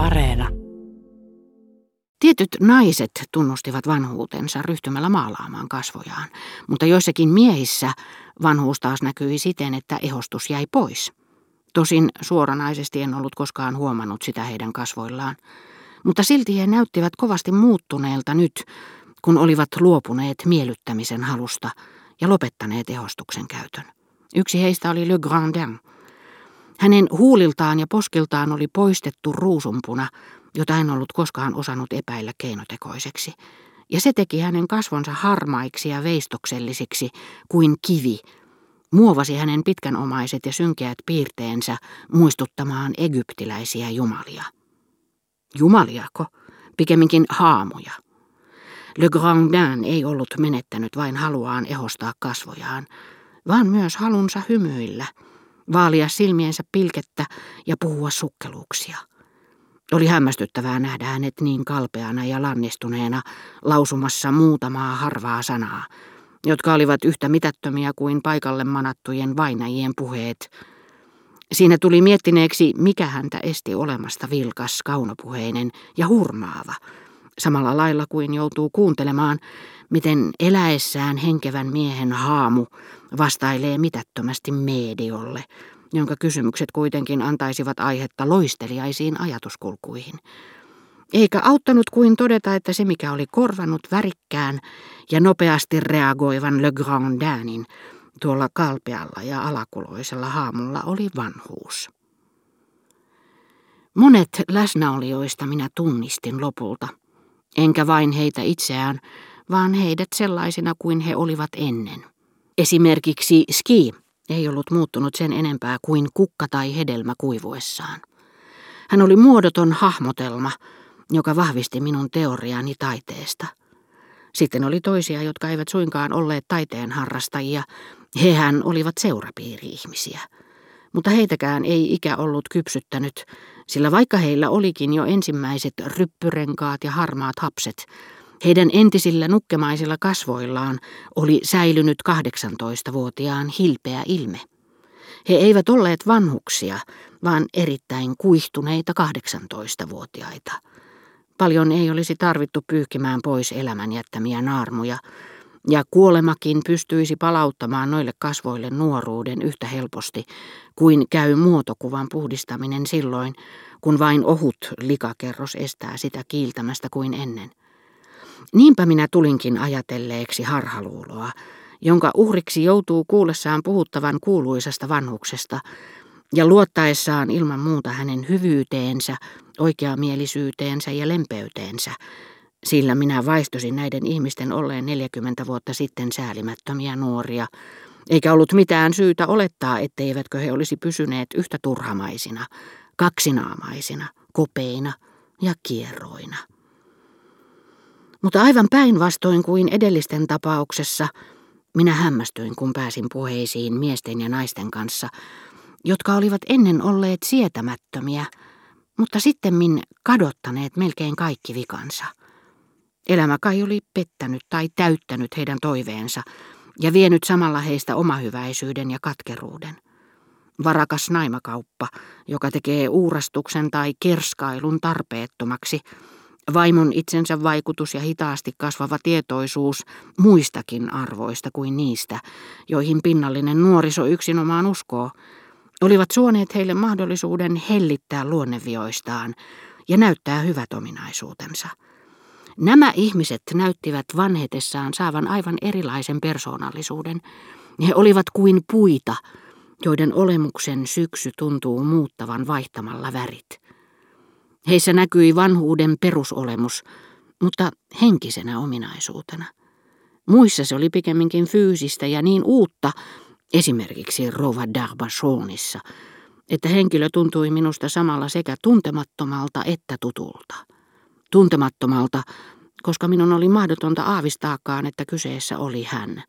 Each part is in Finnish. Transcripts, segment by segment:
Areena. Tietyt naiset tunnustivat vanhuutensa ryhtymällä maalaamaan kasvojaan, mutta joissakin miehissä vanhuus taas näkyi siten, että ehostus jäi pois. Tosin suoranaisesti en ollut koskaan huomannut sitä heidän kasvoillaan, mutta silti he näyttivät kovasti muuttuneelta nyt, kun olivat luopuneet miellyttämisen halusta ja lopettaneet ehostuksen käytön. Yksi heistä oli Le Grandin. Hänen huuliltaan ja poskiltaan oli poistettu ruusumpuna, jota en ollut koskaan osannut epäillä keinotekoiseksi, ja se teki hänen kasvonsa harmaiksi ja veistoksellisiksi kuin kivi, muovasi hänen pitkänomaiset ja synkeät piirteensä muistuttamaan egyptiläisiä jumalia. Jumaliako? Pikemminkin haamuja. Le Grandin ei ollut menettänyt vain haluaan ehostaa kasvojaan, vaan myös halunsa hymyillä, vaalia silmiensä pilkettä ja puhua sukkeluuksia. Oli hämmästyttävää nähdä hänet niin kalpeana ja lannistuneena lausumassa muutamaa harvaa sanaa, jotka olivat yhtä mitättömiä kuin paikalle manattujen vainajien puheet. Siinä tuli miettineeksi, mikä häntä esti olemasta vilkas, kaunopuheinen ja hurmaava, samalla lailla kuin joutuu kuuntelemaan, miten eläessään henkevän miehen haamu vastailee mitättömästi mediolle, jonka kysymykset kuitenkin antaisivat aihetta loisteliaisiin ajatuskulkuihin. Eikä auttanut kuin todeta, että se mikä oli korvannut värikkään ja nopeasti reagoivan Le Grandinin tuolla kalpealla ja alakuloisella haamulla oli vanhuus. Monet läsnäolijoista minä tunnistin lopulta, enkä vain heitä itseään, vaan heidät sellaisina kuin he olivat ennen. Esimerkiksi Ski ei ollut muuttunut sen enempää kuin kukka tai hedelmä kuivuessaan. Hän oli muodoton hahmotelma, joka vahvisti minun teoriani taiteesta. Sitten oli toisia, jotka eivät suinkaan olleet taiteen harrastajia, hehän olivat seurapiiri-ihmisiä. Mutta heitäkään ei ikä ollut kypsyttänyt, sillä vaikka heillä olikin jo ensimmäiset ryppyrenkaat ja harmaat hapset, heidän entisillä nukkemaisilla kasvoillaan oli säilynyt 18-vuotiaan hilpeä ilme. He eivät olleet vanhuksia, vaan erittäin kuihtuneita 18-vuotiaita. Paljon ei olisi tarvittu pyyhkimään pois elämän jättämiä naarmuja, ja kuolemakin pystyisi palauttamaan noille kasvoille nuoruuden yhtä helposti kuin käy muotokuvan puhdistaminen silloin, kun vain ohut likakerros estää sitä kiiltämästä kuin ennen. Niinpä minä tulinkin ajatelleeksi harhaluuloa, jonka uhriksi joutuu kuullessaan puhuttavan kuuluisasta vanhuksesta ja luottaessaan ilman muuta hänen hyvyyteensä, oikeamielisyyteensä ja lempeyteensä, sillä minä vaistosin näiden ihmisten olleen 40 vuotta sitten säälimättömiä nuoria, eikä ollut mitään syytä olettaa, etteivätkö he olisi pysyneet yhtä turhamaisina, kaksinaamaisina, kopeina ja kierroina. Mutta aivan päinvastoin kuin edellisten tapauksessa, minä hämmästyin, kun pääsin puheisiin miesten ja naisten kanssa, jotka olivat ennen olleet sietämättömiä, mutta sitten kadottaneet melkein kaikki vikansa. Elämä kai oli pettänyt tai täyttänyt heidän toiveensa ja vienyt samalla heistä omahyväisyyden ja katkeruuden. Varakas naimakauppa, joka tekee uurastuksen tai kerskailun tarpeettomaksi, Vaimon itsensä vaikutus ja hitaasti kasvava tietoisuus muistakin arvoista kuin niistä, joihin pinnallinen nuoriso yksinomaan uskoo, olivat suoneet heille mahdollisuuden hellittää luonnevioistaan ja näyttää hyvät ominaisuutensa. Nämä ihmiset näyttivät vanhetessaan saavan aivan erilaisen persoonallisuuden. He olivat kuin puita, joiden olemuksen syksy tuntuu muuttavan vaihtamalla värit. Heissä näkyi vanhuuden perusolemus, mutta henkisenä ominaisuutena. Muissa se oli pikemminkin fyysistä ja niin uutta, esimerkiksi Rova Darbachonissa, että henkilö tuntui minusta samalla sekä tuntemattomalta että tutulta. Tuntemattomalta, koska minun oli mahdotonta aavistaakaan, että kyseessä oli hän.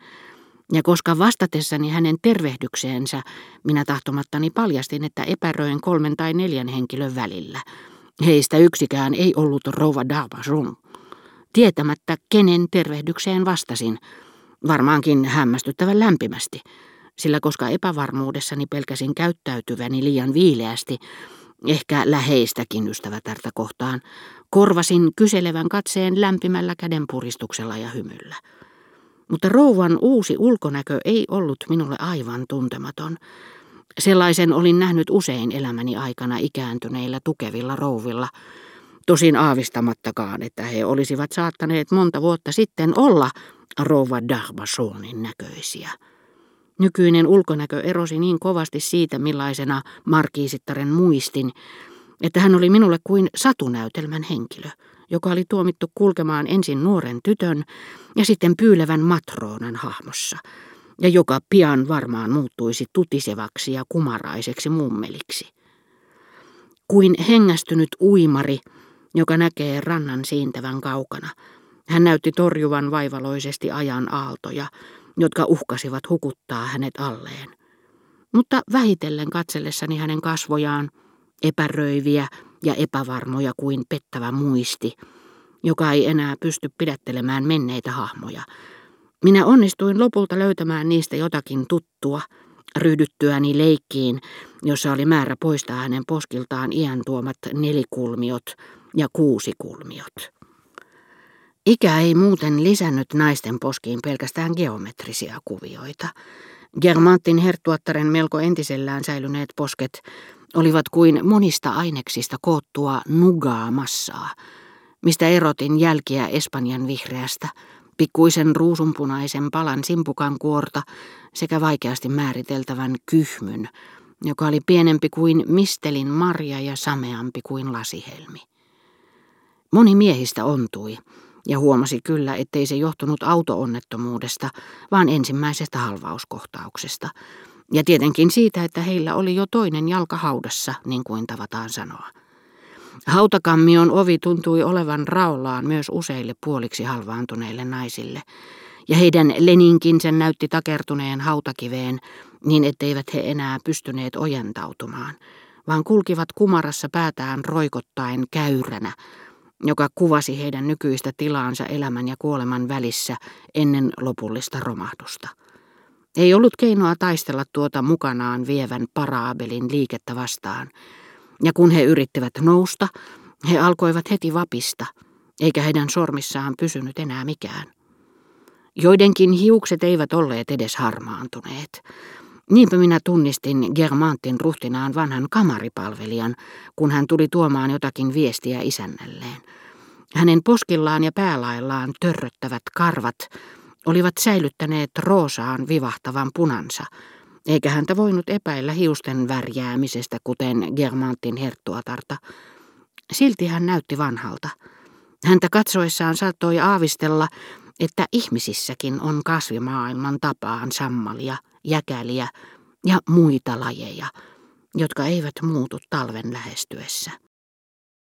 Ja koska vastatessani hänen tervehdykseensä, minä tahtomattani paljastin, että epäröin kolmen tai neljän henkilön välillä – Heistä yksikään ei ollut rouva Darbajon. Tietämättä, kenen tervehdykseen vastasin, varmaankin hämmästyttävän lämpimästi, sillä koska epävarmuudessani pelkäsin käyttäytyväni liian viileästi, ehkä läheistäkin ystävätärtä kohtaan, korvasin kyselevän katseen lämpimällä kädenpuristuksella ja hymyllä. Mutta rouvan uusi ulkonäkö ei ollut minulle aivan tuntematon. Sellaisen olin nähnyt usein elämäni aikana ikääntyneillä tukevilla rouvilla, tosin aavistamattakaan, että he olisivat saattaneet monta vuotta sitten olla rouva Darbasonin näköisiä. Nykyinen ulkonäkö erosi niin kovasti siitä, millaisena markiisittaren muistin, että hän oli minulle kuin satunäytelmän henkilö, joka oli tuomittu kulkemaan ensin nuoren tytön ja sitten pyylevän matroonan hahmossa, ja joka pian varmaan muuttuisi tutisevaksi ja kumaraiseksi mummeliksi. Kuin hengästynyt uimari, joka näkee rannan siintävän kaukana. Hän näytti torjuvan vaivaloisesti ajan aaltoja, jotka uhkasivat hukuttaa hänet alleen. Mutta vähitellen katsellessani hänen kasvojaan, epäröiviä ja epävarmoja kuin pettävä muisti, joka ei enää pysty pidättelemään menneitä hahmoja. Minä onnistuin lopulta löytämään niistä jotakin tuttua, ryhdyttyäni leikkiin, jossa oli määrä poistaa hänen poskiltaan iän tuomat nelikulmiot ja kuusikulmiot. Ikä ei muuten lisännyt naisten poskiin pelkästään geometrisia kuvioita. Germantin herttuattaren melko entisellään säilyneet posket olivat kuin monista aineksista koottua nugaa massaa, mistä erotin jälkiä Espanjan vihreästä, pikkuisen ruusunpunaisen palan simpukan kuorta sekä vaikeasti määriteltävän kyhmyn, joka oli pienempi kuin mistelin marja ja sameampi kuin lasihelmi. Moni miehistä ontui, ja huomasi kyllä, ettei se johtunut autoonnettomuudesta, vaan ensimmäisestä halvauskohtauksesta. Ja tietenkin siitä, että heillä oli jo toinen jalka haudassa, niin kuin tavataan sanoa. Hautakammion ovi tuntui olevan raollaan myös useille puoliksi halvaantuneille naisille, ja heidän leninkinsä näytti takertuneen hautakiveen niin, etteivät he enää pystyneet ojentautumaan, vaan kulkivat kumarassa päätään roikottaen käyränä, joka kuvasi heidän nykyistä tilaansa elämän ja kuoleman välissä ennen lopullista romahdusta. Ei ollut keinoa taistella tuota mukanaan vievän paraabelin liikettä vastaan, ja kun he yrittivät nousta, he alkoivat heti vapista, eikä heidän sormissaan pysynyt enää mikään. Joidenkin hiukset eivät olleet edes harmaantuneet. Niinpä minä tunnistin Germantin ruhtinaan vanhan kamaripalvelijan, kun hän tuli tuomaan jotakin viestiä isännälleen. Hänen poskillaan ja päälaillaan törröttävät karvat olivat säilyttäneet roosaan vivahtavan punansa, eikä häntä voinut epäillä hiusten värjäämisestä, kuten Germantin herttuatarta. Silti hän näytti vanhalta. Häntä katsoessaan saattoi aavistella, että ihmisissäkin on kasvimaailman tapaan sammalia, jäkäliä ja muita lajeja, jotka eivät muutu talven lähestyessä.